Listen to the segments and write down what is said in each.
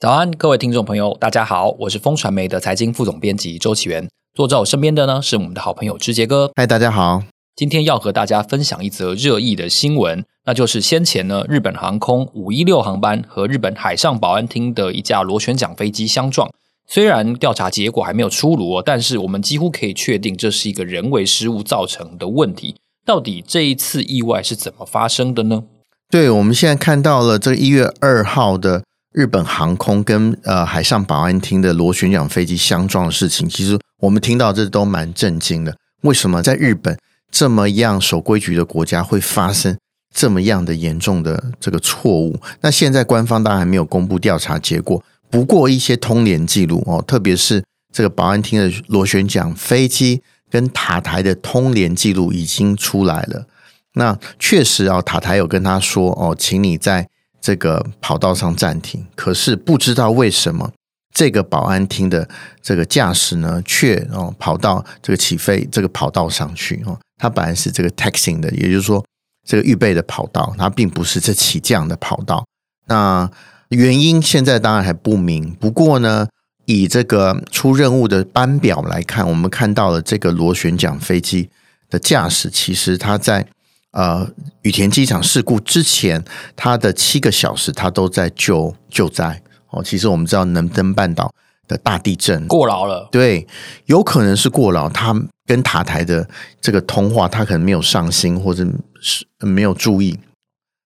早安，各位听众朋友，大家好，我是风传媒的财经副总编辑周启源。坐在我身边的呢是我们的好朋友之杰哥。嗨，大家好，今天要和大家分享一则热议的新闻，那就是先前呢日本航空五一六航班和日本海上保安厅的一架螺旋桨飞机相撞。虽然调查结果还没有出炉，但是我们几乎可以确定这是一个人为失误造成的问题。到底这一次意外是怎么发生的呢？对，我们现在看到了这个一月二号的。日本航空跟呃海上保安厅的螺旋桨飞机相撞的事情，其实我们听到这都蛮震惊的。为什么在日本这么样守规矩的国家会发生这么样的严重的这个错误？那现在官方当然还没有公布调查结果，不过一些通联记录哦，特别是这个保安厅的螺旋桨飞机跟塔台的通联记录已经出来了。那确实啊，塔台有跟他说哦，请你在。这个跑道上暂停，可是不知道为什么这个保安厅的这个驾驶呢，却哦跑到这个起飞这个跑道上去哦。他本来是这个 taxing 的，也就是说这个预备的跑道，它并不是这起降的跑道。那原因现在当然还不明。不过呢，以这个出任务的班表来看，我们看到了这个螺旋桨飞机的驾驶，其实他在。呃，羽田机场事故之前，他的七个小时他都在救救灾哦。其实我们知道能登半岛的大地震过劳了，对，有可能是过劳。他跟塔台的这个通话，他可能没有上心，或者是没有注意。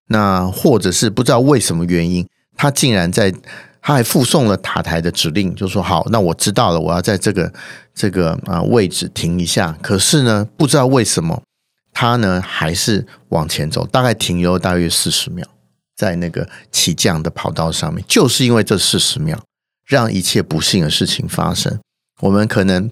那或者是不知道为什么原因，他竟然在他还附送了塔台的指令，就说好，那我知道了，我要在这个这个啊位置停一下。可是呢，不知道为什么。他呢还是往前走，大概停留大约四十秒，在那个起降的跑道上面，就是因为这四十秒，让一切不幸的事情发生。我们可能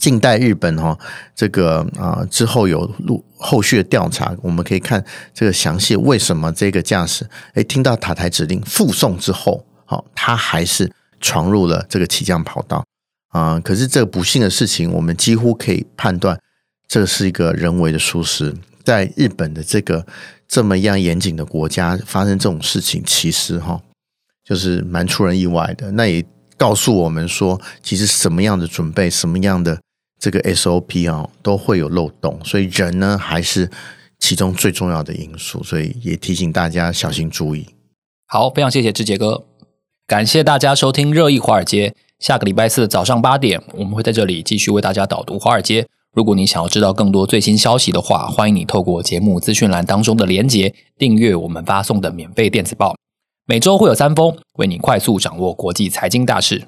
近代日本哈，这个啊、之后有录后续的调查，我们可以看这个详细为什么这个驾驶诶听到塔台指令附送之后，好，他还是闯入了这个起降跑道啊、可是这个不幸的事情，我们几乎可以判断。这是一个人为的疏失，在日本的这个这么样严谨的国家发生这种事情，其实哈，就是蛮出人意外的。那也告诉我们说，其实什么样的准备，什么样的这个 SOP 啊，都会有漏洞。所以人呢，还是其中最重要的因素。所以也提醒大家小心注意。好，非常谢谢志杰哥，感谢大家收听热议华尔街。下个礼拜四早上八点，我们会在这里继续为大家导读华尔街。如果你想要知道更多最新消息的话，欢迎你透过节目资讯栏当中的连结订阅我们发送的免费电子报。每周会有三封，为你快速掌握国际财经大事。